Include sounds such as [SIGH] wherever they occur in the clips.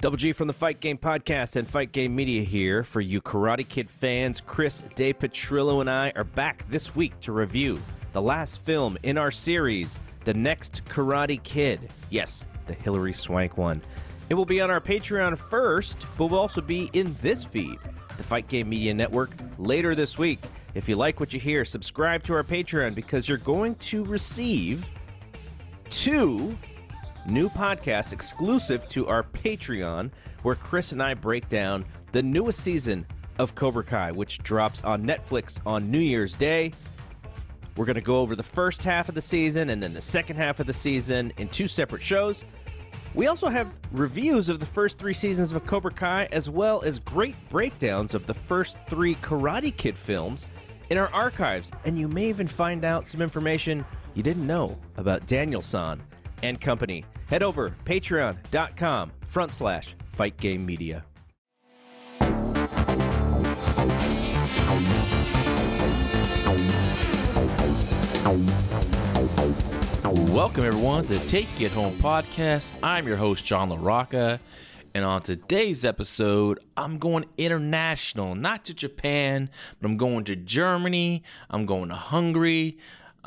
Double G from the Fight Game Podcast and Fight Game Media here for you Karate Kid fans. Chris De Petrillo and I are back this week to review the last film in our series, The Next Karate Kid. Yes, the Hilary Swank one. It will be on our Patreon first, but will also be in this feed, the Fight Game Media Network, later this week. If you like what you hear, subscribe to our Patreon because you're going to receive two new podcast exclusive to our Patreon, where Chris and I break down the newest season of Cobra Kai, which drops on Netflix on New Year's Day. We're going to go over the first half of the season and then the second half of the season in two separate shows. We also have reviews of the first three seasons of Cobra Kai, as well as great breakdowns of the first three Karate Kid films in our archives. And you may even find out some information you didn't know about Daniel San and company. Head over patreon.com front slash fight game media. Welcome, everyone, to the Take It Home podcast. I'm your host, John LaRocca. And on today's episode, I'm going international, not to Japan, but I'm going to Germany. I'm going to Hungary.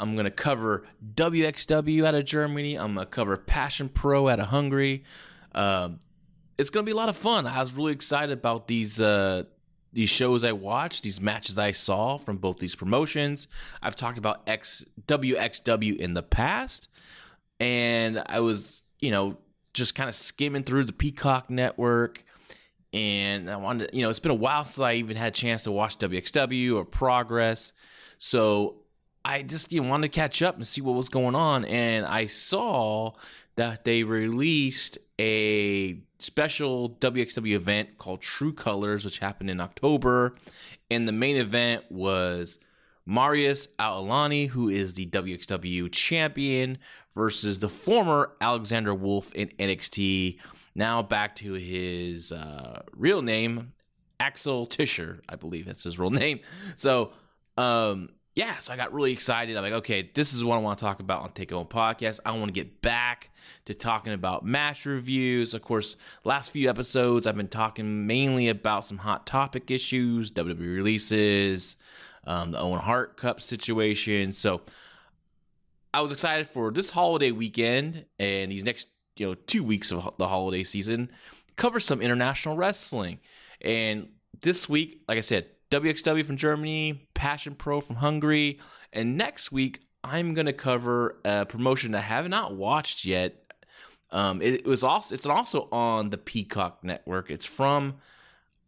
I'm going to cover WXW out of Germany. I'm going to cover Passion Pro out of Hungary. Uh, it's going to be a lot of fun. I was really excited about these uh, these shows I watched, these matches I saw from both these promotions. I've talked about X WXW in the past, and I was, you know, just kind of skimming through the Peacock network. And I wanted, you know, it's been a while since I even had a chance to watch WXW or Progress. So I just you know, wanted to catch up and see what was going on. And I saw that they released a special WXW event called True Colors, which happened in October. And the main event was Marius Al-Ani, who is the WXW champion, versus the former Alexander Wolfe in NXT. Now back to his uh, real name, Axel Tischer, I believe that's his real [LAUGHS] name. So, um, yeah, so I got really excited. I'm like, okay, this is what I want to talk about on Take Home Podcast. I want to get back to talking about match reviews. Of course, last few episodes I've been talking mainly about some hot topic issues, WWE releases, um, the Owen Hart Cup situation. So I was excited for this holiday weekend and these next you know two weeks of the holiday season cover some international wrestling. And this week, like I said, WXW from Germany, Passion Pro from Hungary, and next week I'm going to cover a promotion that I have not watched yet. Um, it, it, was also it's also on the Peacock network. It's from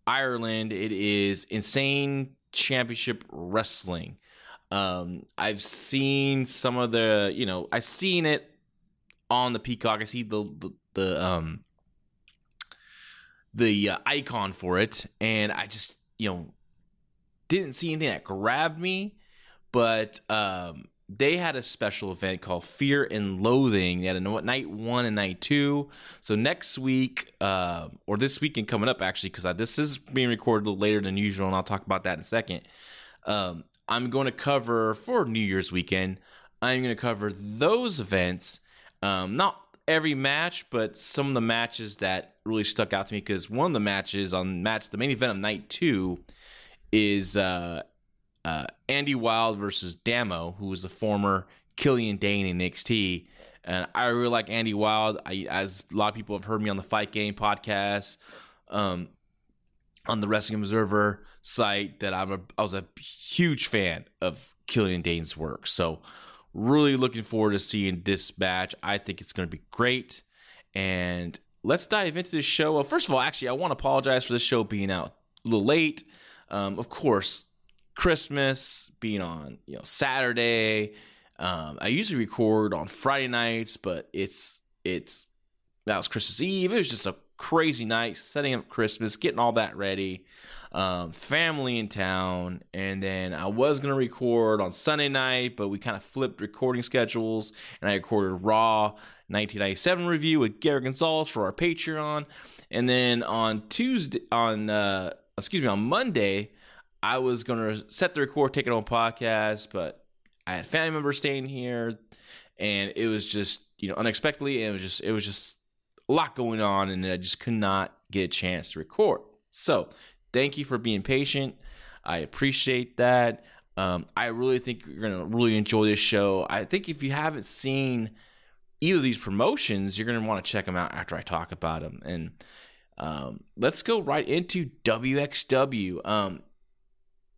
Ireland. It is Insane Championship Wrestling. Um, I've seen some of the, you know, I've seen it on the Peacock. I see the the, the um the uh, icon for it, and I just you know didn't see anything that grabbed me, but um, they had a special event called Fear and Loathing. They had a night one and night two. So next week, uh, or this weekend coming up, actually, because this is being recorded later than usual, and I'll talk about that in a second. Um, I'm going to cover for New Year's weekend. I'm going to cover those events. Um, not every match, but some of the matches that really stuck out to me because one of the matches on match the main event of night two is uh, uh, Andy Wild versus Damo, who was the former Killian Dain in NXT. And I really like Andy Wild. I, as a lot of people have heard me on the Fight Game podcast, um, on the Wrestling Observer site that I'm a, I was a huge fan of Killian Dain's work. So really looking forward to seeing this match. I think it's going to be great. And let's dive into the show. Well, first of all, actually, I want to apologize for the show being out a little late. Um, of course, Christmas being on you know Saturday. Um, I usually record on Friday nights, but it's it's that was Christmas Eve. It was just a crazy night, setting up Christmas, getting all that ready. Um, family in town, and then I was gonna record on Sunday night, but we kind of flipped recording schedules, and I recorded Raw 1997 review with Gary Gonzalez for our Patreon, and then on Tuesday, on uh, excuse me, on Monday, I was gonna set the record, take it on podcast, but I had family members staying here, and it was just you know unexpectedly, it was just it was just a lot going on, and I just could not get a chance to record. So thank you for being patient. I appreciate that. Um, I really think you're gonna really enjoy this show. I think if you haven't seen either of these promotions, you're gonna want to check them out after I talk about them. And um, let's go right into WXW. Um,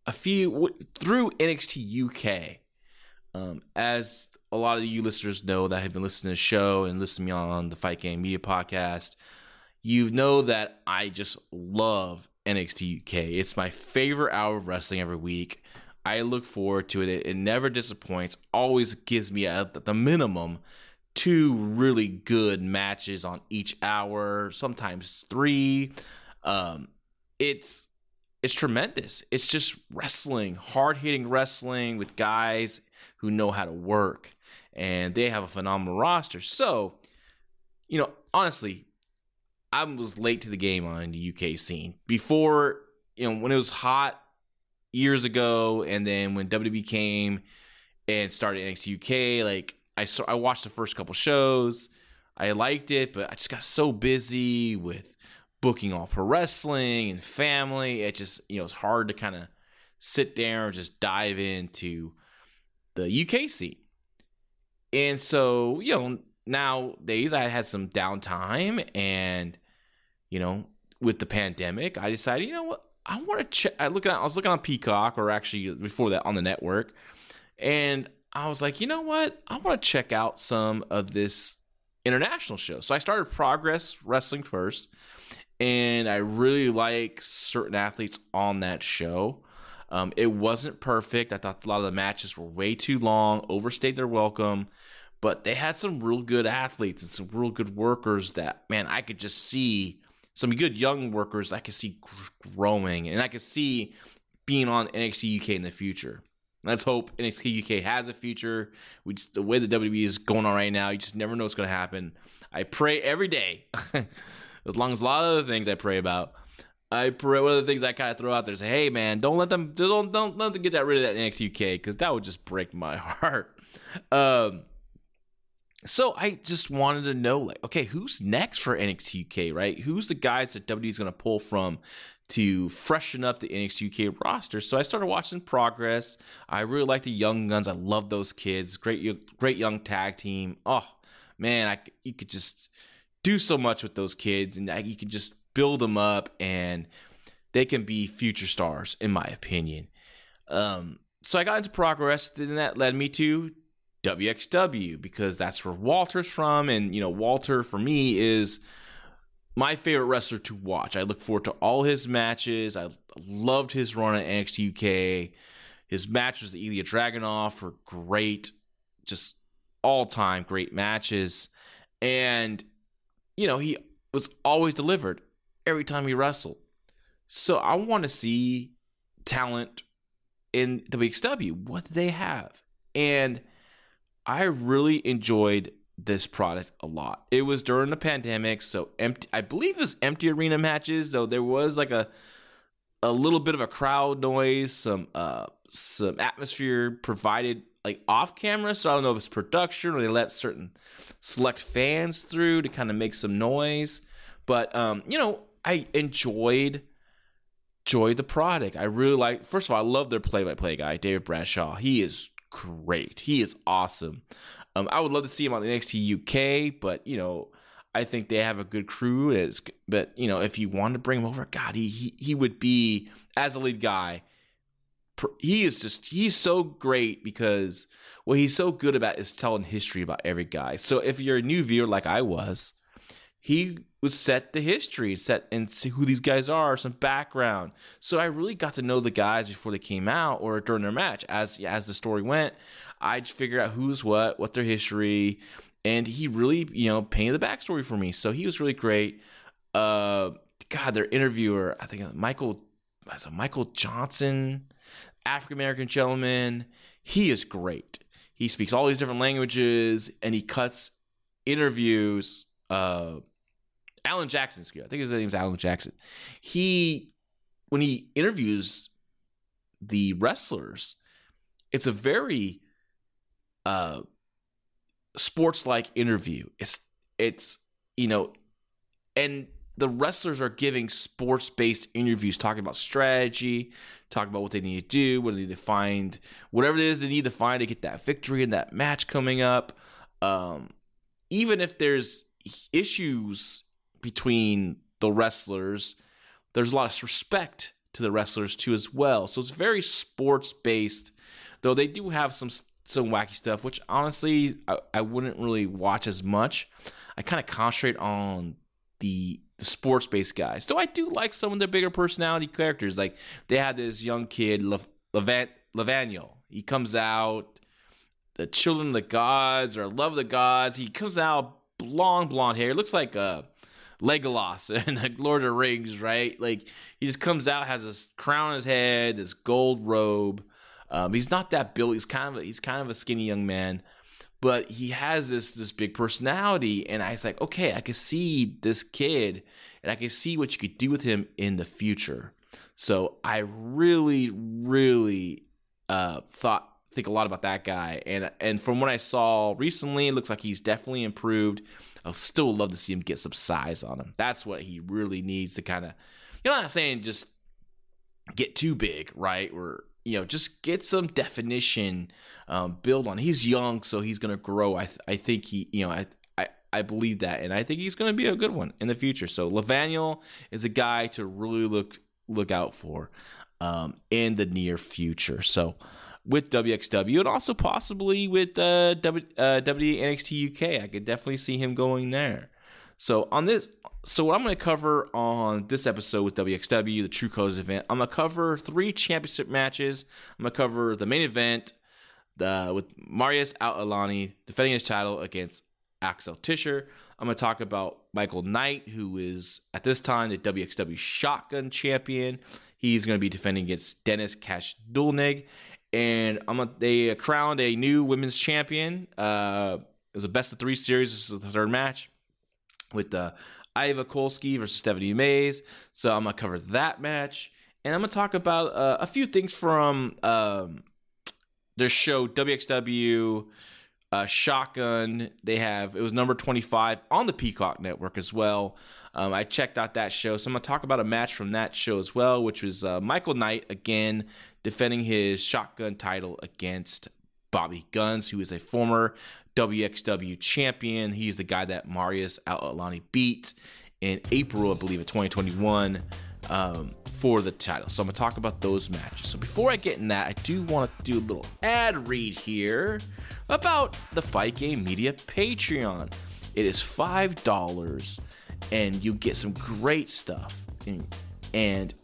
a few through NXT UK. Um, as a lot of you listeners know that have been listening to the show and listening to me on the Fight Game Media podcast, you know that I just love NXT UK. It's my favorite hour of wrestling every week. I look forward to it. It never disappoints. Always gives me at the minimum two really good matches on each hour, sometimes three. Um, it's it's tremendous. It's just wrestling, hard hitting wrestling with guys who know how to work, and they have a phenomenal roster. So, you know, honestly, I was late to the game on the UK scene before. You know, when it was hot years ago, and then when WWE came and started NXT UK, like I saw, I watched the first couple shows. I liked it, but I just got so busy with booking all pro wrestling and family. It just you know it's hard to kind of sit down and just dive into the UK scene. And so you know nowadays I had some downtime, and you know with the pandemic, I decided you know what I want to check. I look at I was looking on Peacock or actually before that on the network, and I was like, you know what? I want to check out some of this international show. So I started Progress Wrestling first, and I really like certain athletes on that show. Um, it wasn't perfect. I thought a lot of the matches were way too long, overstayed their welcome, but they had some real good athletes and some real good workers that, man, I could just see some good young workers I could see growing, and I could see being on NXT UK in the future. Let's hope NXT UK has a future. We just the way the WWE is going on right now, you just never know what's going to happen. I pray every day, [LAUGHS] as long as a lot of other things I pray about. I pray one of the things I kind of throw out there is, hey man, don't let them don't don't let them get that rid of that NXT UK because that would just break my [LAUGHS] heart. Um, so I just wanted to know, like, okay, who's next for NXT UK, right? Who's the guys that WWE is going to pull from to freshen up the NXT UK roster. So I started watching Progress. I really like the Young Guns. I love those kids. Great, great young tag team. Oh man, I you could just do so much with those kids, and you can just build them up, and they can be future stars, in my opinion. Um, so I got into Progress, and that led me to WXW because that's where Walter's from, and you know Walter for me is my favorite wrestler to watch. I look forward to all his matches. I loved his run at NXT UK. His matches with Ilya Dragunov were great, just all time great matches. And, you know, he was always delivered every time he wrestled. So I want to see talent in the WXW. What do they have? And I really enjoyed this product a lot. It was during the pandemic, so empty. I believe it was empty arena matches, though there was like a a little bit of a crowd noise, some uh some atmosphere provided like off camera. So I don't know if it's production or they let certain select fans through to kind of make some noise. But um, you know, I enjoyed enjoyed the product. I really like. First of all, I love their play by play guy, David Bradshaw. He is great. He is awesome. Um, I would love to see him on the NXT UK, but you know, I think they have a good crew. It's, but you know, if you want to bring him over, God, he he, he would be as a lead guy. He is just he's so great because what he's so good about is telling history about every guy. So if you're a new viewer like I was, he was set the history, set and see who these guys are, some background. So I really got to know the guys before they came out or during their match. As as the story went, I'd figure out who's what, what their history, and he really, you know, painted the backstory for me. So he was really great. Uh, God, their interviewer, I think Michael, as a Michael Johnson, African American gentleman. He is great. He speaks all these different languages, and he cuts interviews. Uh, Alan Jackson, I think his name's Alan Jackson. He, when he interviews the wrestlers, it's a very uh, sports like interview. It's it's you know, and the wrestlers are giving sports based interviews, talking about strategy, talking about what they need to do, what they need to find, whatever it is they need to find to get that victory in that match coming up. Um, even if there's issues between the wrestlers, there's a lot of respect to the wrestlers too as well. So it's very sports based, though they do have some some wacky stuff, which honestly I, I wouldn't really watch as much. I kind of concentrate on the the sports based guys. Though I do like some of the bigger personality characters. Like they had this young kid, Levant Levaniel. He comes out, the children of the gods or love of the gods. He comes out long blonde hair. Looks like uh Legolas [LAUGHS] and Lord of the Rings, right? Like he just comes out, has this crown on his head, this gold robe. Um, he's not that built. He's kind of a, he's kind of a skinny young man, but he has this this big personality. And I was like, okay, I can see this kid, and I can see what you could do with him in the future. So I really, really uh, thought think a lot about that guy. And and from what I saw recently, it looks like he's definitely improved. I'll still love to see him get some size on him. That's what he really needs to kind of. You know, I'm not saying just get too big, right? Or you know, just get some definition, um, build on. He's young, so he's gonna grow. I th- I think he, you know, I. I, I believe that, and I think he's going to be a good one in the future. So Levaniel is a guy to really look look out for um, in the near future. So with WXW and also possibly with uh, w, uh, WNXT UK. I could definitely see him going there. So on this, so what I'm going to cover on this episode with WXW, the True Colors event, I'm going to cover three championship matches. I'm going to cover the main event the, with Marius Al-Ani defending his title against Axel Tischer. I'm going to talk about Michael Knight, who is at this time the WXW Shotgun Champion. He's going to be defending against Dennis Cash Dullnig and I'm a, they crowned a new women's champion. Uh, it was a best of three series. This is the third match with uh, Iva Kolasky versus Stephanie Maze. So I'm gonna cover that match, and I'm gonna talk about uh, a few things from um, their show WXW uh, Shotgun. They have it was number 25 on the Peacock Network as well. Um, I checked out that show, so I'm gonna talk about a match from that show as well, which was uh, Michael Knight again defending his shotgun title against Bobby Guns, who is a former WXW champion. He's the guy that Marius Al-Ani beat in April, I believe, of 2021 um, for the title. So I'm going to talk about those matches. So before I get in that, I do want to do a little ad read here about the Fight Game Media Patreon. It is $5 and you get some great stuff. And, and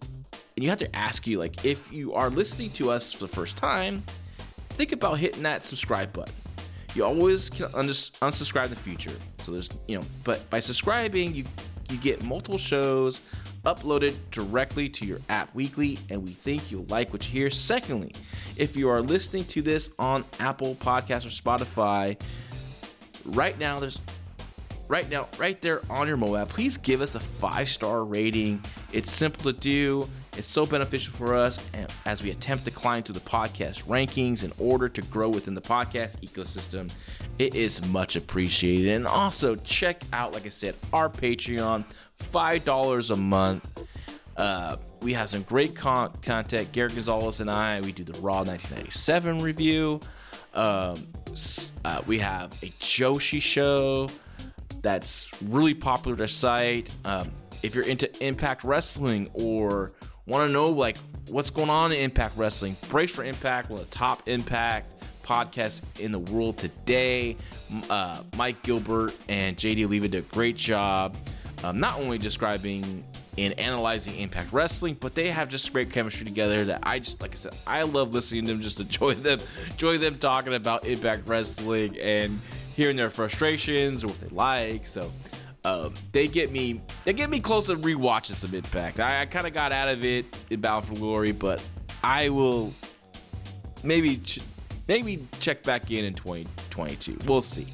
and you have to ask you like if you are listening to us for the first time think about hitting that subscribe button. You always can unsubscribe in the future. So there's you know but by subscribing you you get multiple shows uploaded directly to your app weekly and we think you'll like what you hear. Secondly if you are listening to this on apple podcast or spotify right now there's right now right there on your mobile please give us a five star rating it's simple to do it's so beneficial for us as we attempt to climb through the podcast rankings in order to grow within the podcast ecosystem. It is much appreciated. And also, check out, like I said, our Patreon, $5 a month. Uh, we have some great con- content. Garrett Gonzalez and I, we do the Raw 1997 review. Um, uh, we have a Joshi show. That's really popular to cite. Um, if you're into Impact Wrestling or want to know like what's going on in Impact Wrestling, Brace for Impact, one of the top Impact podcasts in the world today. Uh, Mike Gilbert and JD Oliva did a great job, um, not only describing and analyzing Impact Wrestling, but they have just great chemistry together. That I just, like I said, I love listening to them, just enjoy [LAUGHS] them, enjoy them talking about Impact Wrestling and hearing their frustrations or what they like. So um, they get me they get me close to rewatching some Impact. I, I kind of got out of it in Bound for Glory, but I will maybe ch- maybe check back in in 2022. We'll see.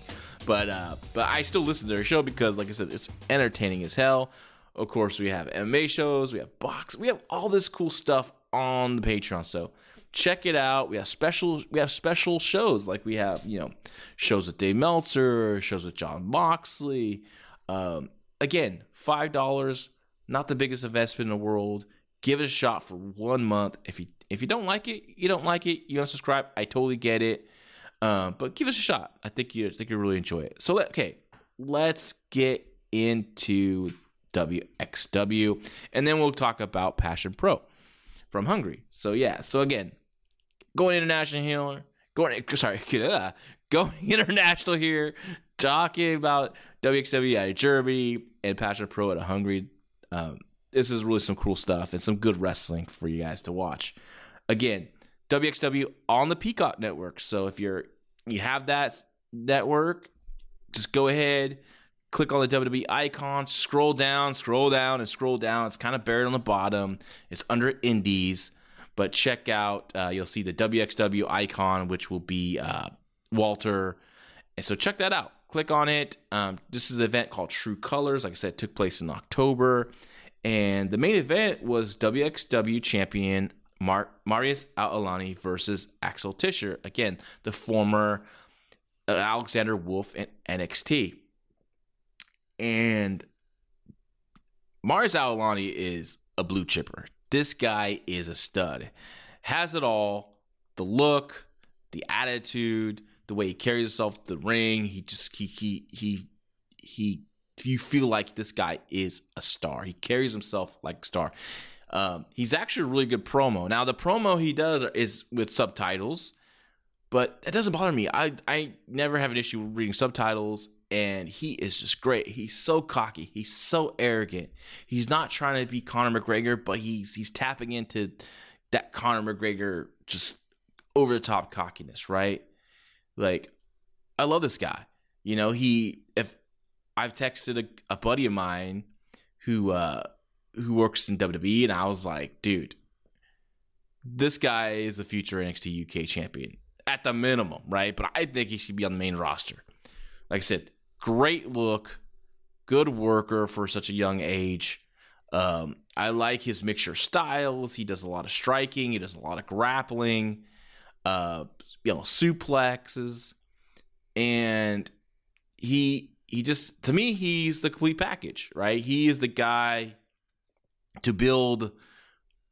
But uh, but I still listen to their show because, like I said, it's entertaining as hell. Of course, we have MMA shows, we have box, we have all this cool stuff on the Patreon. So check it out. We have special we have special shows like we have you know shows with Dave Meltzer, shows with Jon Moxley. Um, again, five dollars, not the biggest investment in the world. Give it a shot for one month. If you if you don't like it, you don't like it. You unsubscribe. I totally get it. Um, but give us a shot. I think you I think you really enjoy it. So let, okay, let's get into WXW, and then we'll talk about Passion Pro from Hungary. So yeah, so again, going international here, going sorry, [LAUGHS] going [LAUGHS] international here, talking about WXW out Germany and Passion Pro at Hungary. Um, this is really some cool stuff and some good wrestling for you guys to watch. Again, WXW on the Peacock network. So if you're you have that network, just go ahead, click on the WWE icon, scroll down, scroll down, and scroll down. It's kind of buried on the bottom. It's under Indies, but check out. Uh, you'll see the WXW icon, which will be uh, Walter. And so check that out. Click on it. Um, this is an event called True Colors. Like I said, took place in October. And the main event was WXW champion Mar- Marius Al-Ani versus Axel Tischer. Again, the former uh, Alexander Wolfe in NXT. And Marius Al-Ani is a blue chipper. This guy is a stud. Has it all. The look, the attitude, the way he carries himself the ring. He just he he he he you feel like this guy is a star. He carries himself like a star. Um, he's actually a really good promo. Now the promo he does is with subtitles, but that doesn't bother me. I I never have an issue reading subtitles, and he is just great. He's so cocky. He's so arrogant. He's not trying to be Conor McGregor, but he's he's tapping into that Conor McGregor just over the top cockiness, right? Like, I love this guy. You know, he if I've texted a, a buddy of mine who uh who works in WWE, and I was like, dude, this guy is a future NXT UK champion at the minimum, right? But I think he should be on the main roster. Like I said, great look, good worker for such a young age. Um, I like his mixture styles. He does a lot of striking. He does a lot of grappling. Uh, you know, suplexes, and he he just to me he's the complete package, right? He is the guy to build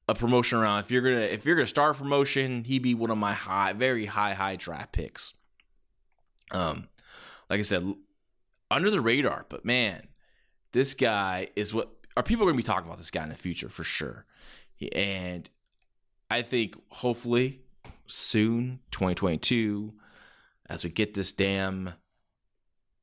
a promotion around. If you're gonna if you're gonna start a promotion, he'd be one of my high, very high, high draft picks. Um, like I said, under the radar, but man, this guy is what are people going to be talking about this guy in the future for sure. And I think hopefully soon, 2022, as we get this damn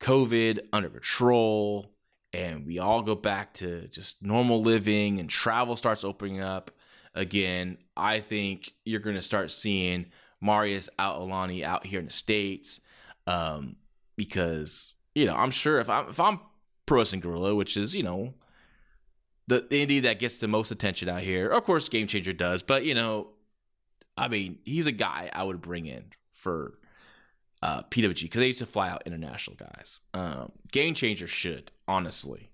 COVID under control and we all go back to just normal living and travel starts opening up again, I think you're going to start seeing Marius Al-Ani out here in the States um, because, you know, I'm sure if I'm, if I'm Pro Wrestling Guerrilla, which is, you know, the indie that gets the most attention out here, of course, Game Changer does, but, you know, I mean, he's a guy I would bring in for uh, PWG because they used to fly out international guys. Um, Game Changer should honestly.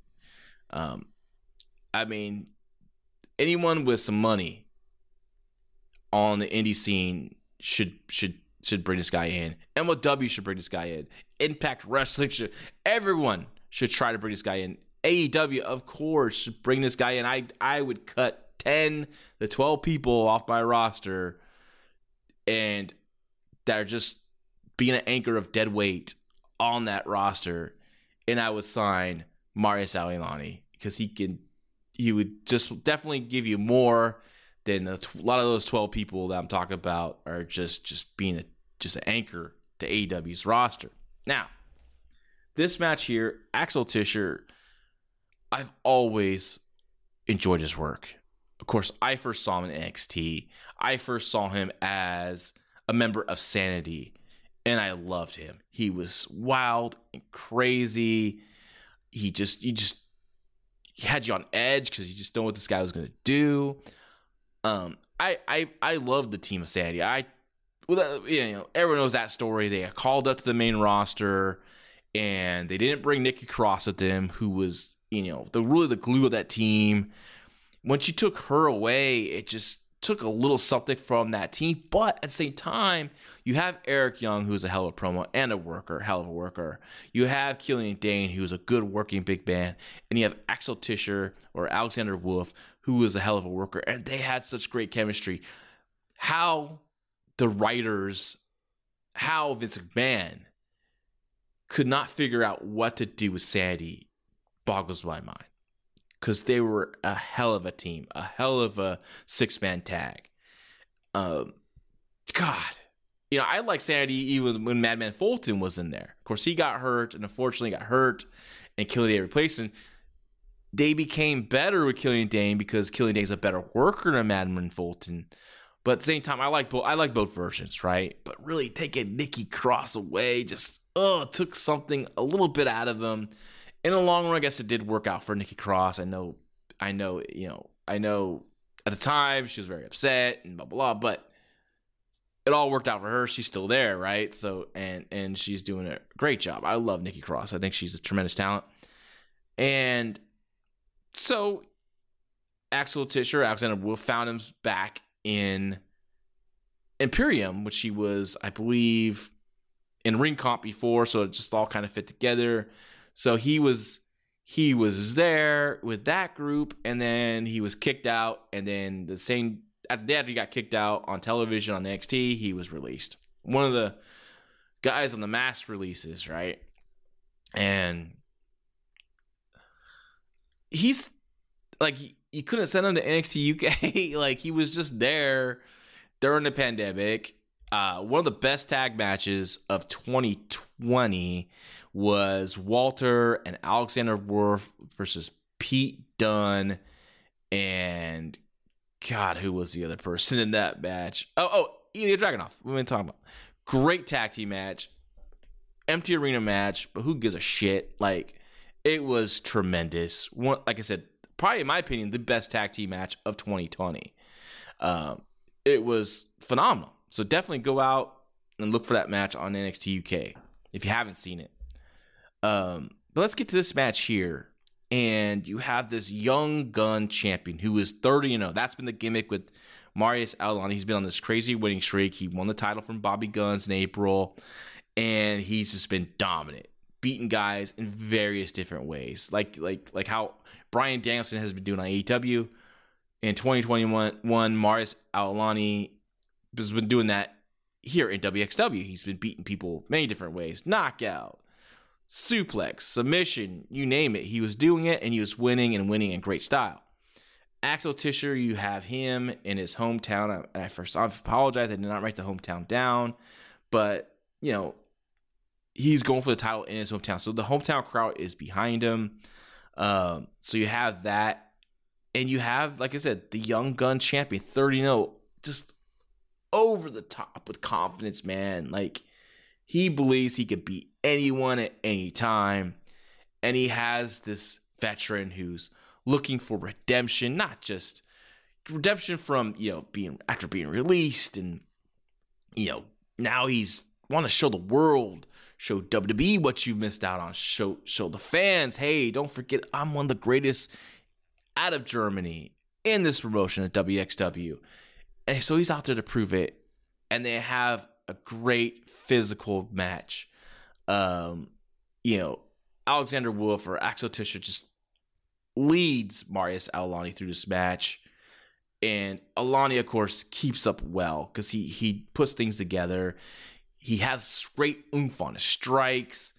Um, I mean, anyone with some money on the indie scene should should should bring this guy in. MLW should bring this guy in. Impact Wrestling should. Everyone should try to bring this guy in. AEW, of course, should bring this guy in. I I would cut ten to twelve people off my roster and that are just being an anchor of dead weight on that roster and I would sign Marius Al-Ani because he can, he would just definitely give you more than a, t- a lot of those twelve people that I'm talking about are just just being a just an anchor to AEW's roster. Now, this match here, Axel Tischer, I've always enjoyed his work. Of course, I first saw him in NXT. I first saw him as a member of Sanity, and I loved him. He was wild and crazy. He just, you just, he had you on edge because you just know what this guy was going to do. Um, I, I, I love the team of Sanity. I, well, you know, everyone knows that story. They called up to the main roster, and they didn't bring Nikki Cross with them, who was, you know, the really the glue of that team. Once you took her away, it just took a little something from that team. But at the same time, you have Eric Young, who's a hell of a promo and a worker, hell of a worker. You have Killian Dain, who's a good working big man. And you have Axel Tischer or Alexander Wolfe, who is a hell of a worker. And they had such great chemistry. How the writers, how Vince McMahon could not figure out what to do with Sanity boggles my mind. Because they were a hell of a team, a hell of a six man tag. Um, God, you know, I like Sanity even when Madman Fulton was in there. Of course, he got hurt and unfortunately got hurt, and Killian Dain replaced him. They became better with Killian Dain because Killian Dain's a better worker than Madman Fulton. But at the same time, I like both. I like both versions, right? But really, taking Nikki Cross away just oh took something a little bit out of him. In the long run, I guess it did work out for Nikki Cross. I know, I know, you know, I know. At the time, she was very upset and blah blah. blah but it all worked out for her. She's still there, right? So and and she's doing a great job. I love Nikki Cross. I think she's a tremendous talent. And so Axel Tischer, Alexander Wolfe found him back in Imperium, which he was, I believe, in ring comp before, so it just all kind of fit together. So he was he was there with that group, and then he was kicked out, and then the same at the day after he got kicked out on television on NXT, he was released. One of the guys on the mass releases, right? And he's like you couldn't send him to NXT UK. [LAUGHS] like he was just there during the pandemic. Uh, one of the best tag matches of 2020 was Walter and Alexander Wolfe versus Pete Dunne and God, who was the other person in that match? Oh, oh, Ilya Dragunov. We've been talking about great tag team match, empty arena match, but who gives a shit? Like it was tremendous. One, like I said, probably in my opinion, the best tag team match of 2020. Um, it was phenomenal. So definitely go out and look for that match on NXT UK if you haven't seen it. Um, but let's get to this match here. And you have this young gun champion who is 30 and 0. That's been the gimmick with Marius Al-Ani. He's been on this crazy winning streak. He won the title from Bobby Guns in April, and he's just been dominant, beating guys in various different ways. Like like like how Bryan Danielson has been doing on AEW. In 2021, Marius Al-Ani has been doing that here in WXW. He's been beating people many different ways. Knockout, suplex, submission, you name it. He was doing it and he was winning and winning in great style. Axel Tischer, you have him in his hometown. I, I first I apologize, I did not write the hometown down, but you know, he's going for the title in his hometown. So the hometown crowd is behind him. Um, so you have that, and you have, like I said, the young gun champion, 30 0, just over the top with confidence, man. Like he believes he could beat anyone at any time. And he has this veteran who's looking for redemption, not just redemption from, you know, being after being released and you know, now he's want to show the world, show WWE what you missed out on, show show the fans, hey, don't forget I'm one of the greatest out of Germany in this promotion at WXW. And so he's out there to prove it. And they have a great physical match. Um, you know, Alexander Wolfe or Axel Tischer just leads Marius Al-Ani through this match. And Al-Ani, of course, keeps up well because he he puts things together. He has great oomph on his strikes.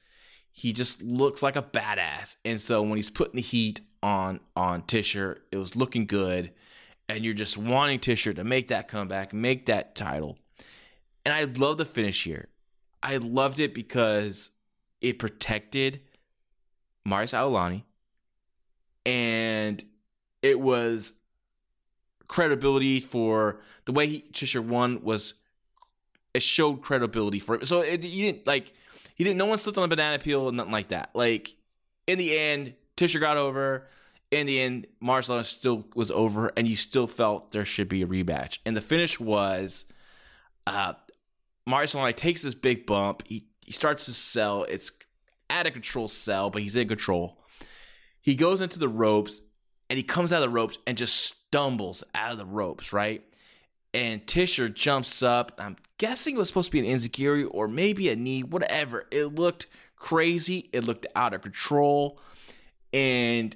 he just looks like a badass. And so when he's putting the heat on on Tischer, it was looking good. And you're just wanting Tischer to make that comeback, make that title. And I love the finish here. I loved it because it protected Marius Al-Ani and it was credibility for the way he Tischer won was it showed credibility for him. So it, you didn't like he didn't. No one slipped on a banana peel and nothing like that. Like in the end, Tischer got over. In the end, Marcelo still was over, and you still felt there should be a rematch. And the finish was, uh, Marcelo takes this big bump. He he starts to sell. It's out of control sell, but he's in control. He goes into the ropes and he comes out of the ropes and just stumbles out of the ropes, right? And Tischer jumps up. I'm guessing it was supposed to be an enziguri or maybe a knee, whatever. It looked crazy. It looked out of control. And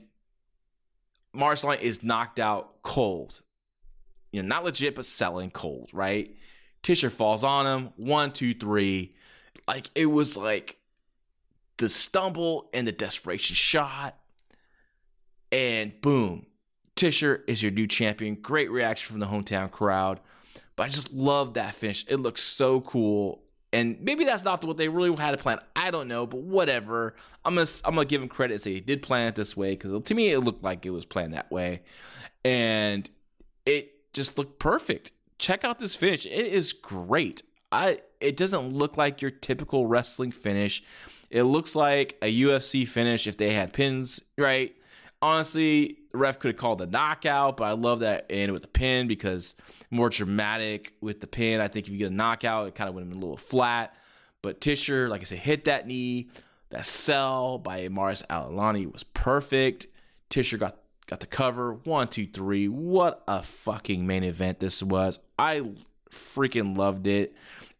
Marceline is knocked out cold. You know, not legit, but selling cold, right? Tischer falls on him. One, two, three. Like it was like the stumble and the desperation shot. And boom, Tischer is your new champion. Great reaction from the hometown crowd. But I just love that finish. It looks so cool. And maybe that's not what they really had to plan. I don't know, but whatever. I'm gonna I'm gonna give him credit and say he did plan it this way because to me it looked like it was planned that way, and it just looked perfect. Check out this finish; it is great. I it doesn't look like your typical wrestling finish. It looks like a UFC finish if they had pins, right? honestly, the ref could have called a knockout, but I love that it ended with a pin because more dramatic with the pin. I think if you get a knockout, it kind of would have been a little flat. But Tischer, like I said, hit that knee. That sell by Marius Al-Ani was perfect. Tischer got got the cover. One, two, three. What a fucking main event this was. I freaking loved it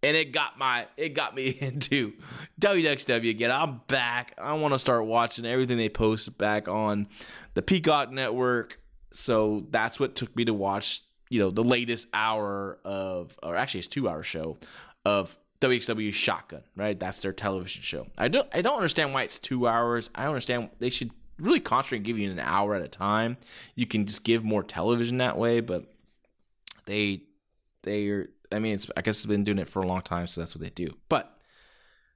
and it got my it got me [LAUGHS] into WXW again. I'm back. I want to start watching everything they post back on the Peacock network. So that's what took me to watch, you know, the latest hour of or actually it's 2 hour show of WXW Shotgun, right? That's their television show. I don't I don't understand why it's 2 hours. I understand they should really concentrate and give you an hour at a time. You can just give more television that way, but they they're I mean, I guess it's been doing it for a long time, so that's what they do. But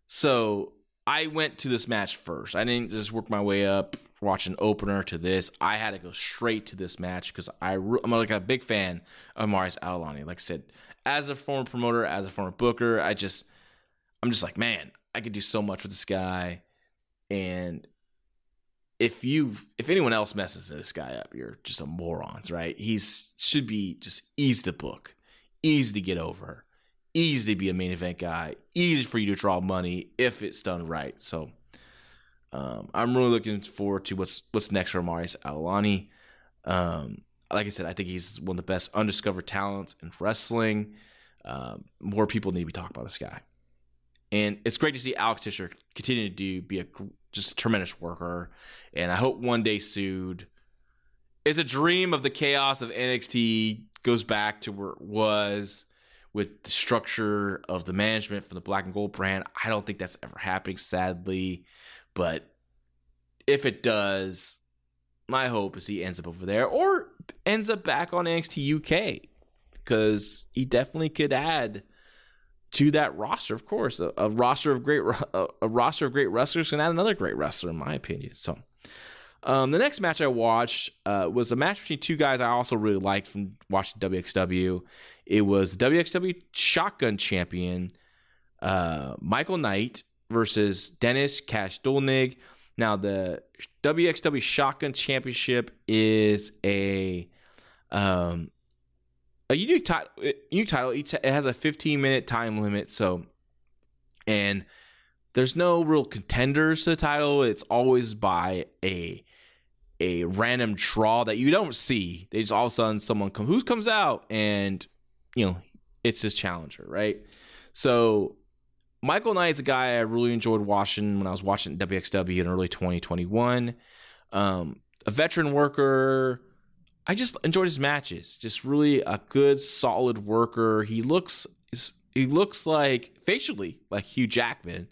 so I went to this match first. I didn't just work my way up, watch an opener to this. I had to go straight to this match because I I'm like a big fan of Marius Al-Ani. Like I said, as a former promoter, as a former booker, I just I'm just like, man, I could do so much with this guy. And if you if anyone else messes this guy up, you're just a morons, right? He's should be just easy to book easy to get over, easy to be a main event guy, easy for you to draw money if it's done right. So um, I'm really looking forward to what's what's next for Marius Al-Ani. Um, like I said, I think he's one of the best undiscovered talents in wrestling. Um, more people need to be talking about this guy, and it's great to see Alex Tischer continue to do be a just a tremendous worker. And I hope one day Sood is a dream of the chaos of NXT goes back to where it was with the structure of the management for the black and gold brand. I don't think that's ever happening, sadly. But if it does, my hope is he ends up over there or ends up back on NXT UK because he definitely could add to that roster. Of course, a, a roster of great a, a, roster of great wrestlers can add another great wrestler, in my opinion. So um, the next match I watched uh, was a match between two guys I also really liked from watching WXW. It was the WXW Shotgun Champion uh, Michael Knight versus Dennis Cash Dullnig. Now the WXW Shotgun Championship is a um, a unique title. Unique title. It has a 15 minute time limit. So, and there's no real contenders to the title. It's always by a a random draw that you don't see. They just all of a sudden someone come who comes out and you know it's his challenger, right? So Michael Knight is a guy I really enjoyed watching when I was watching WXW in early 2021. Um, a veteran worker. I just enjoyed his matches. Just really a good, solid worker. He looks he looks like facially like Hugh Jackman.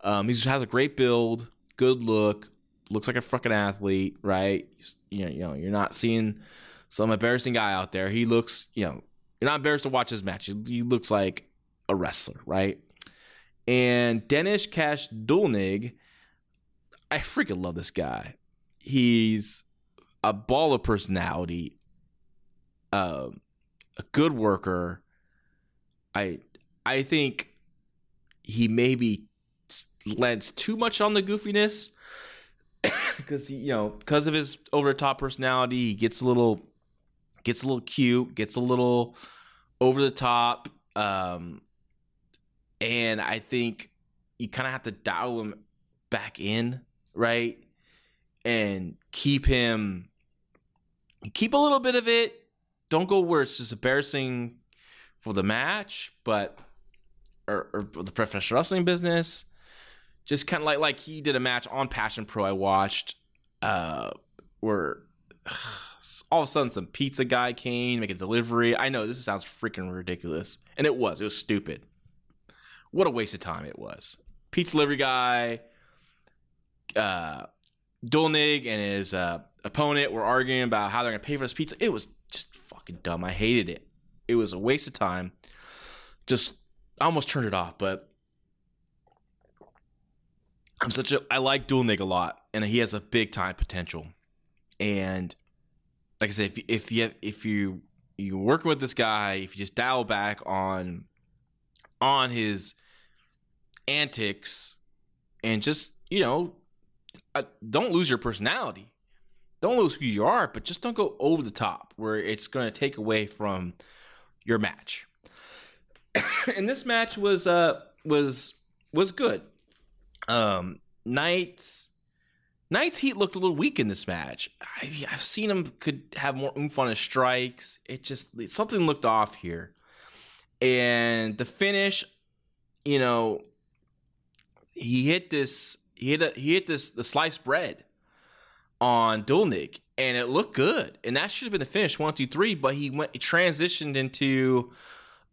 Um, he has a great build, good look, looks like a fucking athlete, right? You know, you know, you're not seeing some embarrassing guy out there. He looks, you know, you're not embarrassed to watch his match. He, looks like a wrestler, right? And Denis Cash Dullnig, I freaking love this guy. He's a ball of personality, um, a good worker. I I think he maybe lends too much on the goofiness [COUGHS] because he, you know, because of his over the top personality, he gets a little gets a little cute, gets a little over the top. Um, and I think you kind of have to dial him back in, right? And keep him keep a little bit of it. Don't go where it's just embarrassing for the match, but or, or the professional wrestling business. Just kind of like like he did a match on Passion Pro I watched, uh, where [SIGHS] all of a sudden some pizza guy came make a delivery. I know this sounds freaking ridiculous, and it was. It was stupid. What a waste of time it was. Pizza delivery guy, uh, Dullnig and his uh, opponent were arguing about how they're gonna pay for this pizza. It was just fucking dumb. I hated it. It was a waste of time. Just I almost turned it off, but I'm such a I like Dullnig a lot, and he has a big time potential. And like I said, if if you if you you're working with this guy, if you just dial back on on his antics and just you know uh, don't lose your personality don't lose who you are, but just don't go over the top where it's going to take away from your match. [COUGHS] and this match was uh was was good. Um Knights Knights Heat looked a little weak in this match. I, have seen him could have more oomph on his strikes. It just something looked off here, and the finish, you know, he hit this. He hit a, he hit this the sliced bread on Dullnig, and it looked good. And that should have been the finish one, two, three. But he went transitioned into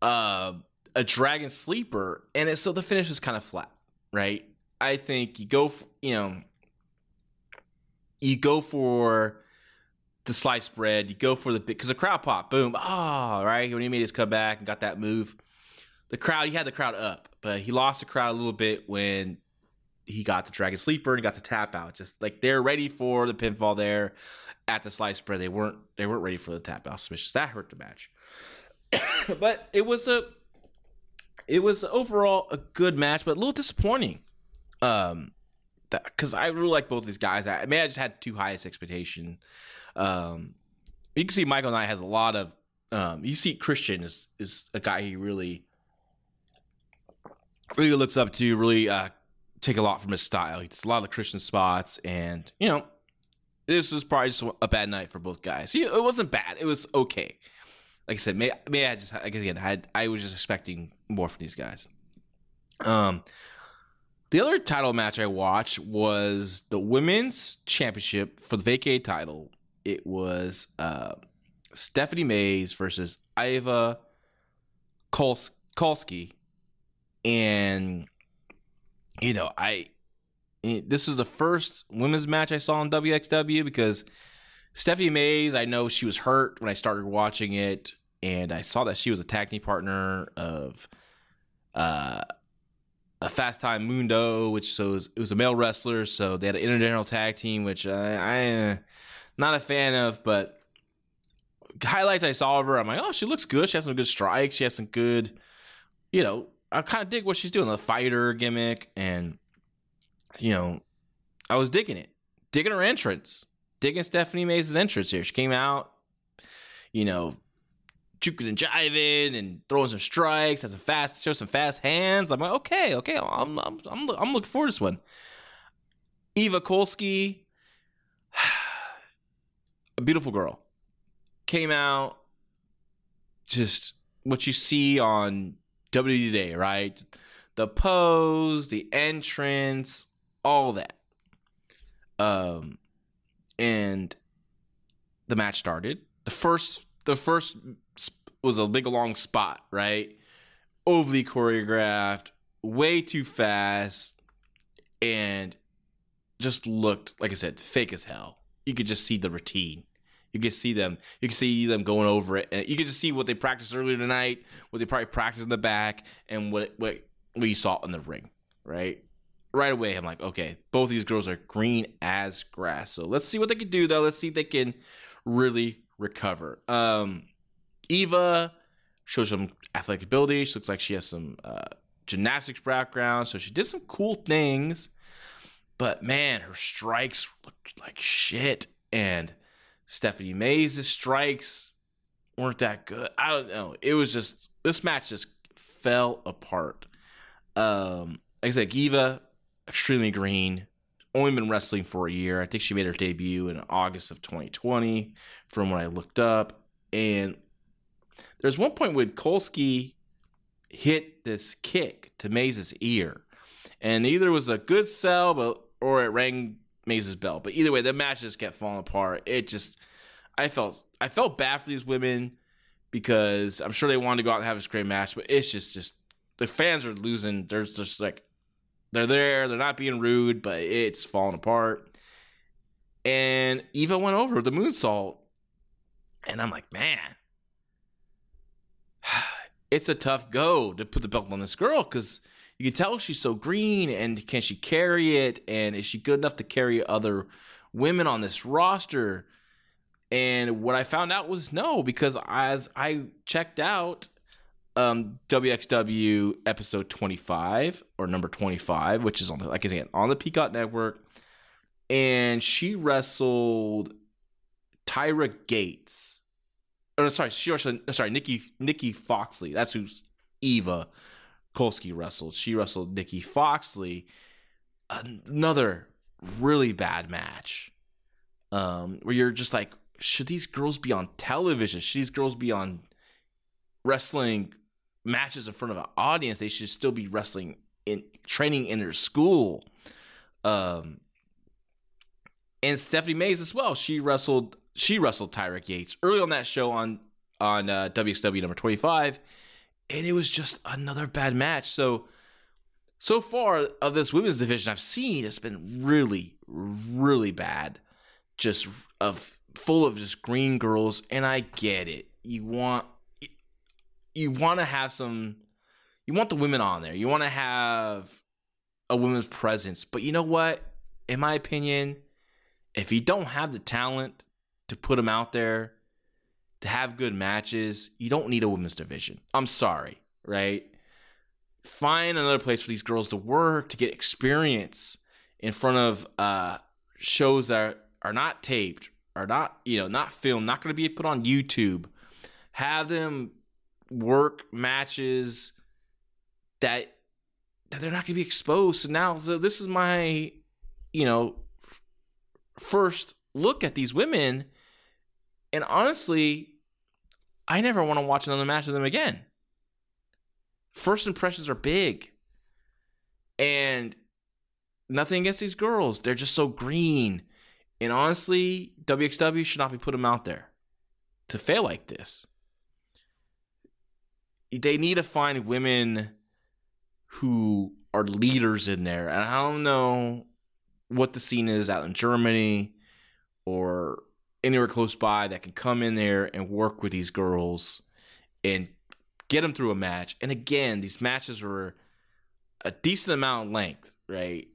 uh, a dragon sleeper, and it, so the finish was kind of flat, right? I think you go, you know, you go for the sliced bread. You go for the because the crowd pop, boom, ah, oh, right when he made his comeback and got that move. The crowd, he had the crowd up, but he lost the crowd a little bit when he got the Dragon Sleeper and got the tap out. Just like they're ready for the pinfall there at the slice spread. They weren't they weren't ready for the tap out submissions. That hurt the match. [COUGHS] but it was a it was overall a good match, but a little disappointing. Um because I really like both these guys. I, mean, I just had too highest expectation. Um, you can see Michael Knight has a lot of. Um, you see Christian is is a guy he really really looks up to. Really uh, take a lot from his style. He does a lot of Christian spots, and you know, this was probably just a bad night for both guys. it wasn't bad. It was okay. Like I said, may, may I just I again, I, I was just expecting more from these guys. Um, the other title match I watched was the women's championship for the vacate title. It was uh, Stephanie Maze versus Iva Kolasky, and you know, I this was the first women's match I saw on WXW because Stephanie Maze, I know she was hurt when I started watching it, and I saw that she was a tag team partner of uh, a Fast Time Moodo, which so it was, it was, a male wrestler, so they had an intergender tag team, which I, I not a fan of, but highlights I saw of her, I'm like, oh, she looks good. She has some good strikes. She has some good, you know, I kind of dig what she's doing, the fighter gimmick, and you know, I was digging it, digging her entrance, digging Stephanie Maze' entrance here. She came out, you know, juking and jiving and throwing some strikes, has some fast, show some fast hands. I'm like, okay, okay, I'm I'm I'm, I'm looking forward to this one. Iva Kolasky, [SIGHS] a beautiful girl, came out. Just what you see on WWE Day, right? The pose, the entrance, all that. Um, and the match started. The first, the first was a big long spot, right? Overly choreographed, way too fast. and just looked like I said, fake as hell. You could just see the routine. You can see them. You can see them going over it, and you can just see what they practiced earlier tonight, what they probably practiced in the back, and what what what you saw in the ring. Right, right away, I'm like, okay, both these girls are green as grass. So let's see what they can do, though. Let's see if they can really recover. Um, Iva shows some athletic ability. She looks like she has some uh, gymnastics background, so she did some cool things. But man, her strikes looked like shit, and Stephanie Maze' strikes weren't that good. I don't know. It was just this match just fell apart. Um, like I said, Iva, extremely green, only been wrestling for a year. I think she made her debut in August of 2020, from what I looked up. And there's one point when Kolasky hit this kick to Maze' ear, and either was a good sell, but or it rang Maze' belt. But either way, the match just kept falling apart. It just, I felt, I felt bad for these women because I'm sure they wanted to go out and have this great match, but it's just, just the fans are losing. They're just like, they're there, they're not being rude, but it's falling apart. And Iva went over the moonsault, and I'm like, man, [SIGHS] it's a tough go to put the belt on this girl because you can tell she's so green and can she carry it and is she good enough to carry other women on this roster and what i found out was no because as i checked out um, wxw episode 25 or number 25 which is on the like i said on the peacock network and she wrestled tyra gates Oh, sorry, she wrestled. Sorry, Nikki Nikki Foxley. That's who's Iva Kolasky wrestled. She wrestled Nikki Foxley. Another really bad match. Um, where you're just like, should these girls be on television? Should these girls be on wrestling matches in front of an audience? They should still be wrestling in training in their school. Um, and Stephanie Maze as well. She wrestled she wrestled Tyra Gates early on that show on on uh, WXW number 25 and it was just another bad match. So so far of this women's division I've seen it's been really really bad. Just of full of just green girls and I get it. You want you want to have some you want the women on there. You want to have a women's presence. But you know what? In my opinion, if you don't have the talent to put them out there to have good matches, you don't need a women's division. I'm sorry, right? Find another place for these girls to work to get experience in front of uh, shows that are not taped, are not you know not filmed, not going to be put on YouTube. Have them work matches that that they're not going to be exposed. So now, so this is my you know first look at these women and honestly, I never want to watch another match of them again. First impressions are big. And nothing against these girls. They're just so green. And honestly, WXW should not be putting them out there to fail like this. They need to find women who are leaders in there. And I don't know what the scene is out in Germany or anywhere close by that can come in there and work with these girls and get them through a match. And again, these matches were a decent amount of length, right?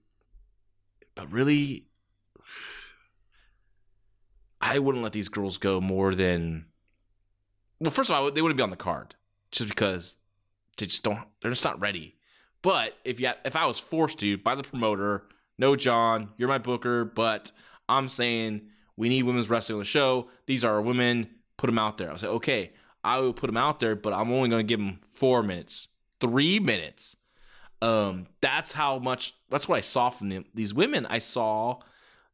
But really, I wouldn't let these girls go more than. Well, first of all, they wouldn't be on the card just because they just don't. They're just not ready. But if you, if I was forced to by the promoter, no, John, you're my booker, but I'm saying we need women's wrestling on the show. These are women. Put them out there. I was like, okay, I will put them out there, but I'm only going to give them four minutes, three minutes. Um, that's how much. That's what I saw from them. These women, I saw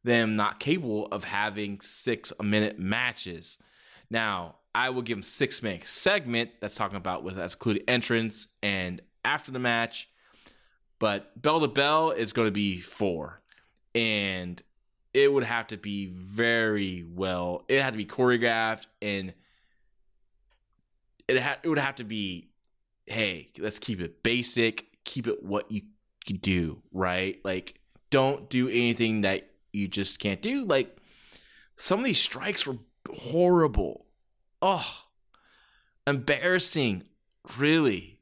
them not capable of having six minute matches. Now, I will give them six minute segment that's talking about with that's including entrance and after the match. But bell to bell is going to be four, and it would have to be very well. It had to be choreographed, and it had it would have to be, hey, let's keep it basic, keep it what you can do, right? Like don't do anything that you just can't do. Like some of these strikes were horrible. Oh, embarrassing, really.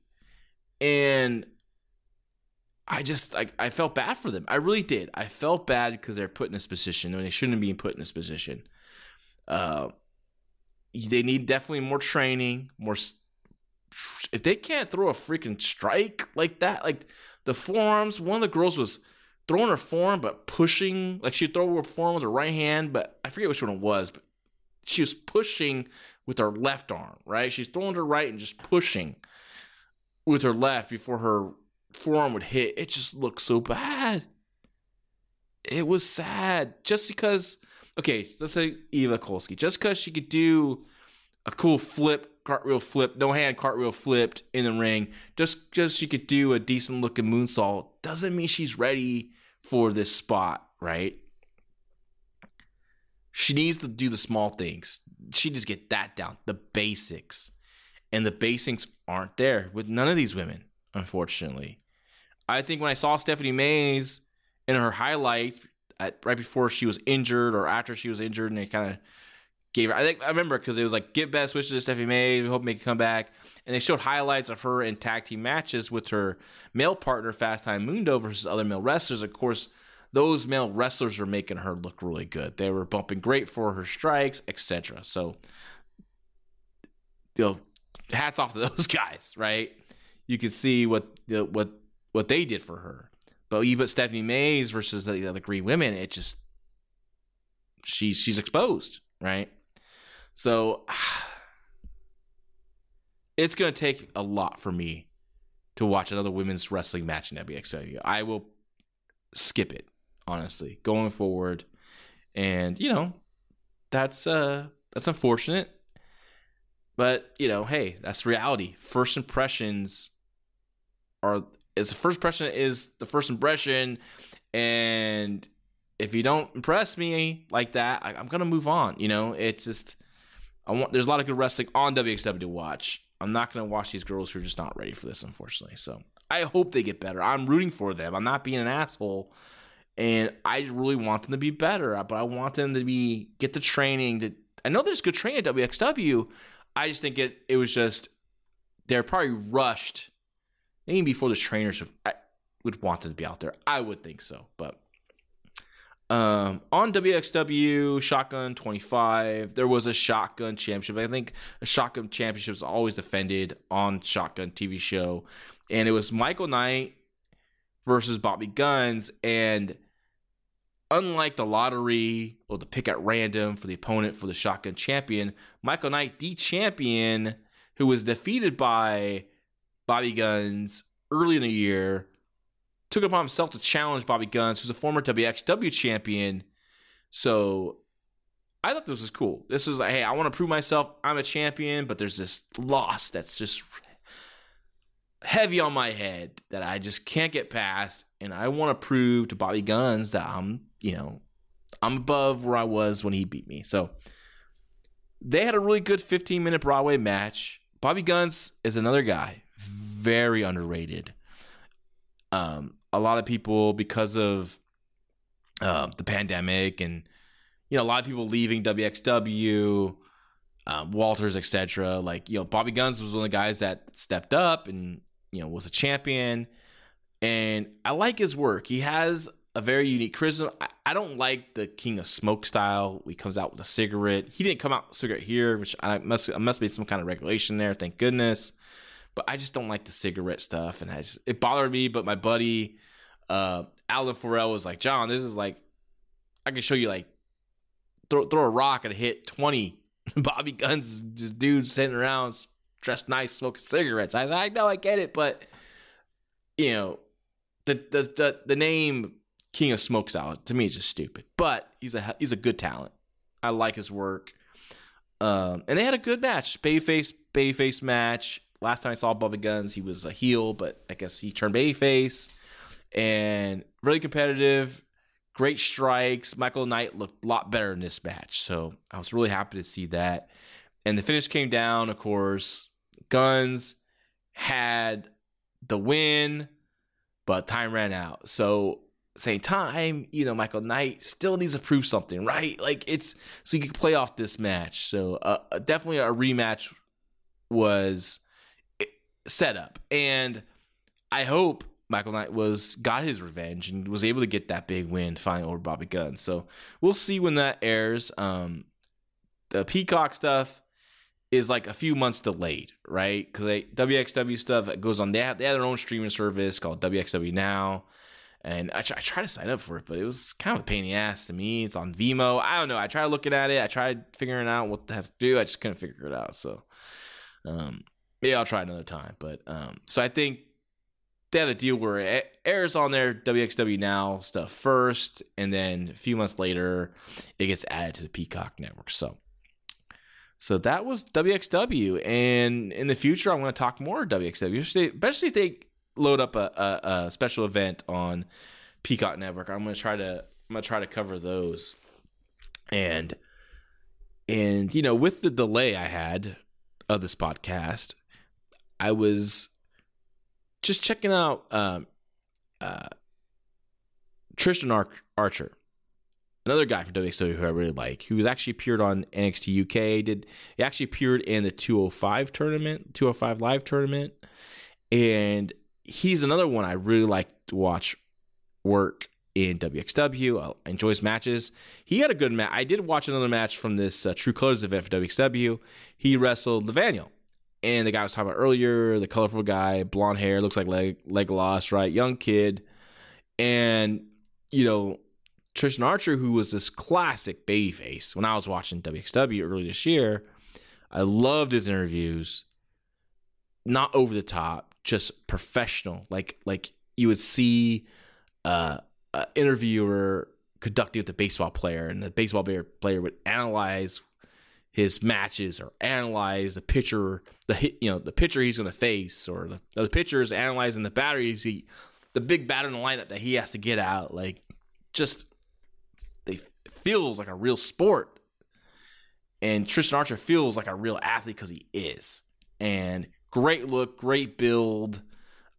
And I just I, I felt bad for them. I really did. I felt bad because they're put in this position and they shouldn't be put in this position. Uh, they need definitely more training, more. If they can't throw a freaking strike like that, like the forearms, one of the girls was throwing her forearm but pushing, like she'd throw her forearm with her right hand, but I forget which one it was, but she was pushing with her left arm, right? She's throwing her right and just pushing with her left before her forearm would hit. It just looked so bad. It was sad just because. Okay, let's say Iva Kolasky. Just because she could do a cool flip, cartwheel flip, no hand cartwheel flipped in the ring, just because she could do a decent looking moonsault, doesn't mean she's ready for this spot, right? She needs to do the small things. She needs to get that down, the basics. And the basics aren't there with none of these women, unfortunately. I think when I saw Stephanie Maze in her highlights at, right before she was injured or after she was injured, and they kind of gave her. I think I remember because it was like give best wishes to Stephanie Maze. We hope make a comeback, and they showed highlights of her in tag team matches with her male partner Fast Time Moodo versus other male wrestlers. Of course, those male wrestlers were making her look really good. They were bumping great for her strikes, etc. So, you know, hats off to [LAUGHS] those guys, right? You can see what the what what they did for her. But you put Stephanie Maze versus the other Green women, it just she's she's exposed, right? So [SIGHS] it's gonna take a lot for me to watch another women's wrestling match in WXW. I will skip it, honestly, going forward. And, you know, that's uh that's unfortunate. But, you know, hey, that's reality. First impressions are is the first impression is the first impression, and if you don't impress me like that, I, am gonna move on. You know, it's just I want. There's a lot of good wrestling on WXW to watch. I'm not gonna watch these girls who are just not ready for this, unfortunately. So I hope they get better. I'm rooting for them. I'm not being an asshole, and I really want them to be better. But I want them to be get the training. That I know there's good training at WXW. I just think it it was just they're probably rushed even before the trainers I would want them to be out there. I would think so, but um, on WXW Shotgun 25, there was a Shotgun Championship. I think a Shotgun Championship is always defended on Shotgun TV show, and it was Michael Knight versus Bobby Guns. And unlike the lottery or the pick at random for the opponent for the Shotgun Champion, Michael Knight, the champion, who was defeated by Bobby Guns early in the year, took upon himself to challenge Bobby Guns, who's a former WXW champion. So I thought this was cool. This was like, hey, I want to prove myself. I'm a champion, but there's this loss that's just heavy on my head that I just can't get past. And I want to prove to Bobby Guns that I'm, you know, I'm above where I was when he beat me. So they had a really good 15 minute Broadway match. Bobby Guns is another guy very underrated. Um, a lot of people because of uh, the pandemic and you know a lot of people leaving WXW, um, Walters, etc. Like you know, Bobby Guns was one of the guys that stepped up and you know was a champion. And I like his work. He has a very unique charisma. I, I, don't like the King of Smoke style. He comes out with a cigarette. He didn't come out with a cigarette here, which I must I must be some kind of regulation there. Thank goodness but I just don't like the cigarette stuff, and I just, it bothered me. But my buddy uh, Alan Farrell was like, "John, this is like, I can show you like throw throw a rock and hit twenty [LAUGHS] Bobby Guns just dudes sitting around dressed nice smoking cigarettes." I "I know, I get it, but you know, the the the, the name King of Smoke Salad to me is just stupid. But he's a he's a good talent. I like his work." Um, and they had a good match, babyface babyface match last time I saw Bobby Guns, he was a heel, but I guess he turned babyface and really competitive. Great strikes. Michael Knight looked a lot better in this match, so I was really happy to see that. And the finish came down, of course. Guns had the win, but time ran out. So same time, you know, Michael Knight still needs to prove something, right? Like it's so you can play off this match. So uh, definitely a rematch was eh, set up, and I hope Michael Knight was got his revenge and was able to get that big win finally over Bobby Gunn. So we'll see when that airs. Um, the Peacock stuff is like a few months delayed, right? Because WXW stuff goes on. They have, they have their own streaming service called WXW Now. And I, try, I to sign up for it, but it was kind of a pain in the ass to me. It's on Vimeo. I don't know. I tried looking at it. I tried figuring out what to have to do. I just couldn't figure it out. So, um, yeah, I'll try another time. But um, so I think they have a deal where airs on their WXW Now stuff first, and then a few months later, it gets added to the Peacock network. So, so that was WXW, and in the future, I'm going to talk more WXW, especially if they load up a, a, a special event on Peacock Network. I'm gonna try to I'm gonna try to cover those. And and you know, with the delay I had of this podcast, I was just checking out um, uh, Tristan Ar- Archer, another guy from WXW who I really like, who was actually appeared on NXT UK. Did he actually appeared in the 205 tournament, 205 live tournament, and he's another one I really like to watch work in WXW. I enjoy his matches. He had a good match. I did watch another match from this uh, True Colors event for WXW. He wrestled Levaniel. And the guy I was talking about earlier, the colorful guy, blonde hair, looks like Leg- Legolas, right? Young kid. And, you know, Tristan Archer, who was this classic babyface when I was watching WXW early this year, I loved his interviews. Not over the top, just professional. Like like you would see uh, an interviewer conducting with a baseball player, and the baseball player would analyze his matches or analyze the pitcher, the hit, you know, the pitcher he's going to face, or the, the pitcher is analyzing the batteries he, the big batter in the lineup that he has to get out. Like, just they feels like a real sport, and Tristan Archer feels like a real athlete because he is, and Great look, great build.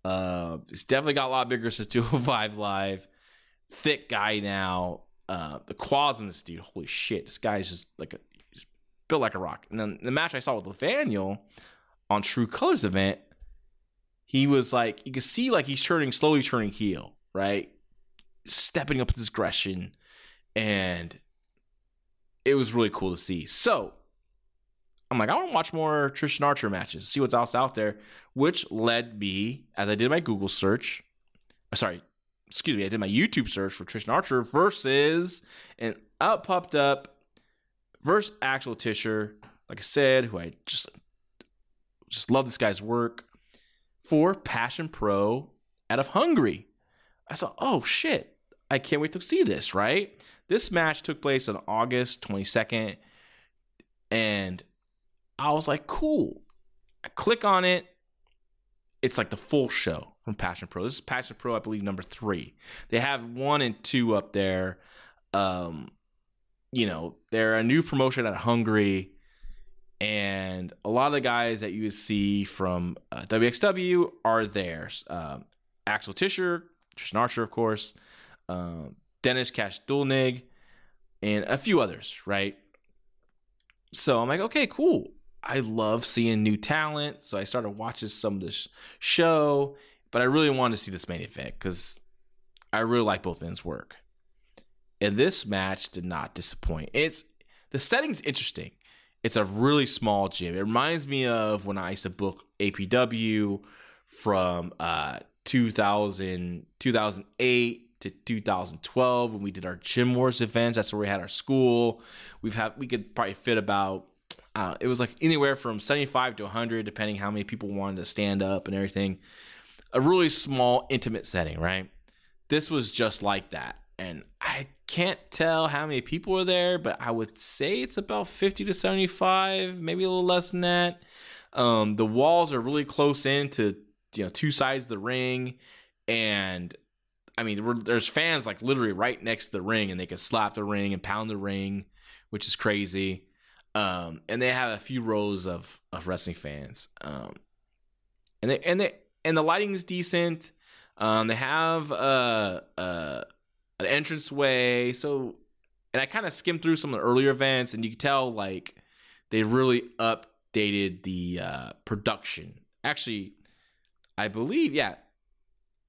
Uh, he's definitely got a lot bigger since [LAUGHS] 205 Live. Thick guy now. Uh, the quads in this dude, holy shit, this guy's just like a built like a rock. And then the match I saw with Nathaniel on True Colors event, he was like you could see like he's turning slowly turning heel, right? Stepping up his aggression, and it was really cool to see. So I'm like, I want to watch more Tristan Archer matches, see what's else out there, which led me, as I did my Google search, uh, sorry, excuse me, I did my YouTube search for Tristan Archer versus, and out popped up versus Axel Tischer, like I said, who I just just love this guy's work for Passion Pro out of Hungary. I saw, oh shit, I can't wait to see this, right? This match took place on August 22nd, and I was like, cool. I click on it. It's like the full show from Passion Pro. This is Passion Pro, I believe, number three. They have one and two up there. Um, you know, they're a new promotion at Hungary. And a lot of the guys that you see from uh, WXW are there. Um, Axel Tischer, Tristan Archer, of course, um, Dennis Cash Dullnig, and a few others, right? So I'm like, okay, cool. I love seeing new talent, so I started watching some of this show, but I really wanted to see this main event because I really like both ends work. And this match did not disappoint. It's the setting's interesting. It's a really small gym. It reminds me of when I used to book APW from uh, 2000, 2008 to 2012 when we did our Gym Wars events. That's where we had our school. We've had we could probably fit about uh, it was like anywhere from 75 to 100 depending how many people wanted to stand up and everything a really small intimate setting right this was just like that and i can't tell how many people were there but i would say it's about 50 to 75 maybe a little less than that um, the walls are really close in to you know two sides of the ring and i mean there's fans like literally right next to the ring and they can slap the ring and pound the ring which is crazy um, and they have a few rows of of wrestling fans. Um, and they and they and the lighting is decent. Um, they have uh uh an entranceway. So, and I kind of skimmed through some of the earlier events, and you can tell like they really updated the uh, production. Actually, I believe, yeah,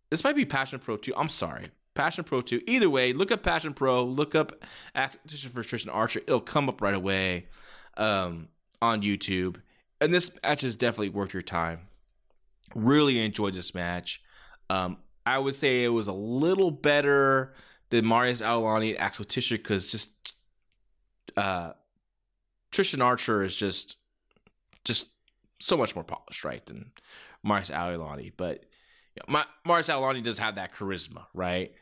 this might be Passion Pro 2. I'm sorry. Passion Pro 2. Either way, look up Passion Pro, look up Activision for Tristan Archer. It'll come up right away um, on YouTube. And this match is definitely worth your time. Really enjoyed this match. Um, I would say it was a little better than Marius Al-Ani Axel Tischer because just uh, Tristan Archer is just just so much more polished, right, than Marius Al-Ani. But you know, Marius Al-Ani does have that charisma, right?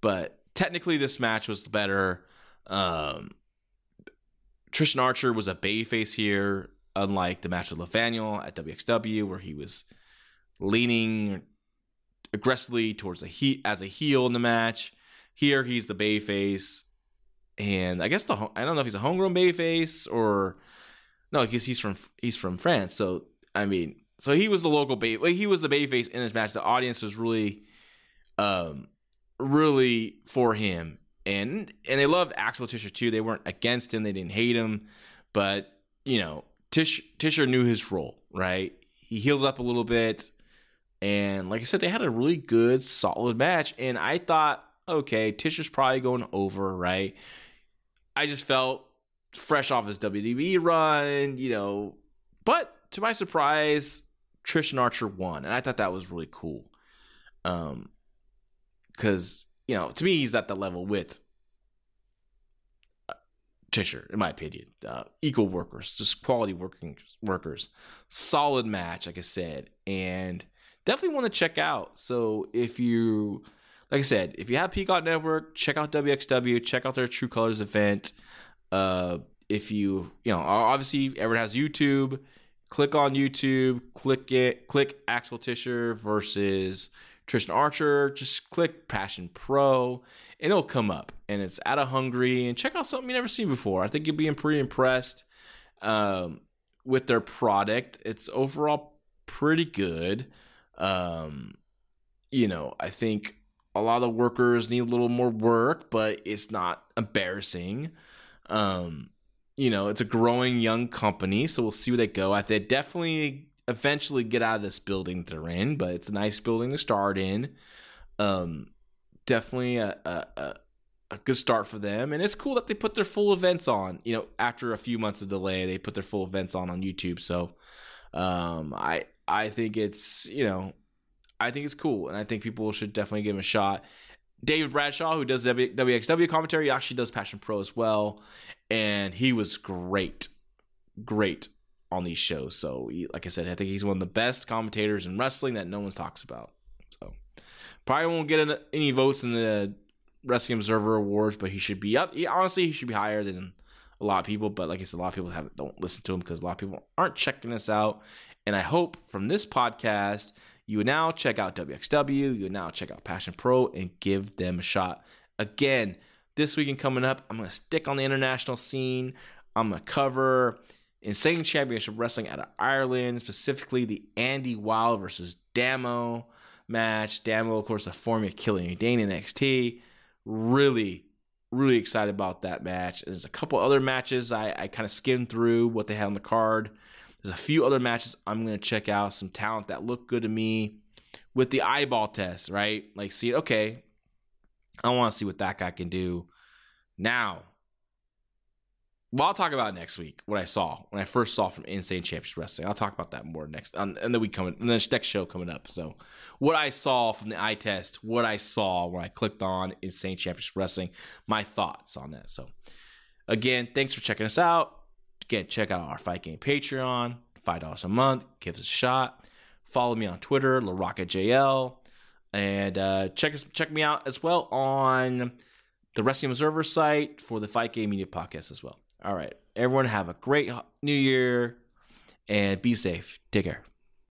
But technically, this match was the better. Um, Tristan Archer was a babyface here, unlike the match with Levaniel at WXW, where he was leaning aggressively towards a heat as a heel in the match. Here, he's the babyface, and I guess the I don't know if he's a homegrown babyface or no, because he's from he's from France. So I mean, so he was the local baby. He was the babyface in this match. The audience was really, um, really for him, and and they loved Axel Tischer too. They weren't against him. They didn't hate him, but you know, Tish Tischer knew his role. Right, he healed up a little bit, and like I said, they had a really good, solid match. And I thought, okay, Tischer's probably going over. Right, I just felt fresh off his WWE run, you know, but to my surprise, Tristan Archer won, and I thought that was really cool. Um, because you know, to me, he's at the level with uh, Tischer, in my opinion. Uh, equal workers, just quality working workers. Solid match, like I said, and definitely want to check out. So if you, like I said, if you have Peacock Network, check out WXW, check out their True Colors event. Uh, if you, you know, obviously everyone has YouTube click on YouTube, click it, click Axel Tischer versus Tristan Archer. Just click Passion Pro, and it'll come up. And it's out of Hungary. And check out something you've never seen before. I think you'll be pretty impressed um, with their product. It's overall pretty good. Um, you know, I think a lot of workers need a little more work, but it's not embarrassing. Um, you know, it's a growing young company, so we'll see where they go. I think definitely eventually get out of this building they're in, but it's a nice building to start in. Um, definitely a, a, a good start for them, and it's cool that they put their full events on. You know, after a few months of delay, they put their full events on on YouTube. So, um, I I think it's you know, I think it's cool, and I think people should definitely give him a shot. David Bradshaw, who does WXW commentary, actually does Passion Pro as well, and he was great, great on these shows. So, he, like I said, I think he's one of the best commentators in wrestling that no one talks about. So, probably won't get any votes in the Wrestling Observer Awards, but he should be up. He, honestly, he should be higher than a lot of people. But like I said, a lot of people have don't listen to him because a lot of people aren't checking this out. And I hope from this podcast you now check out WXW, you now check out Passion Pro and give them a shot. Again, this weekend coming up, I'm going to stick on the international scene. I'm going to cover Insane Championship Wrestling out of Ireland, specifically the Andy Wild versus Damo match. Damo, of course, a former Killian Dain in NXT. Really, really excited about that match. There's a couple other matches I, I kind of skimmed through what they had on the card. There's a few other matches I'm going to check out, some talent that look good to me with the eyeball test, right? Like, see, okay, I want to see what that guy can do. Now, well, I'll talk about next week what I saw when I first saw from Insane Championship Wrestling. I'll talk about that more next, and then we coming, and the next show coming up. So, what I saw from the eye test, what I saw when I clicked on Insane Championship Wrestling, my thoughts on that. So, again, thanks for checking us out. Again, check out our Fight Game Patreon, $5 a month. Give us a shot. Follow me on Twitter, LaRoccaJL. And uh, check us, check me out as well on the Wrestling Observer site for the Fight Game Media Podcast as well. All right. Everyone have a great new year and be safe. Take care.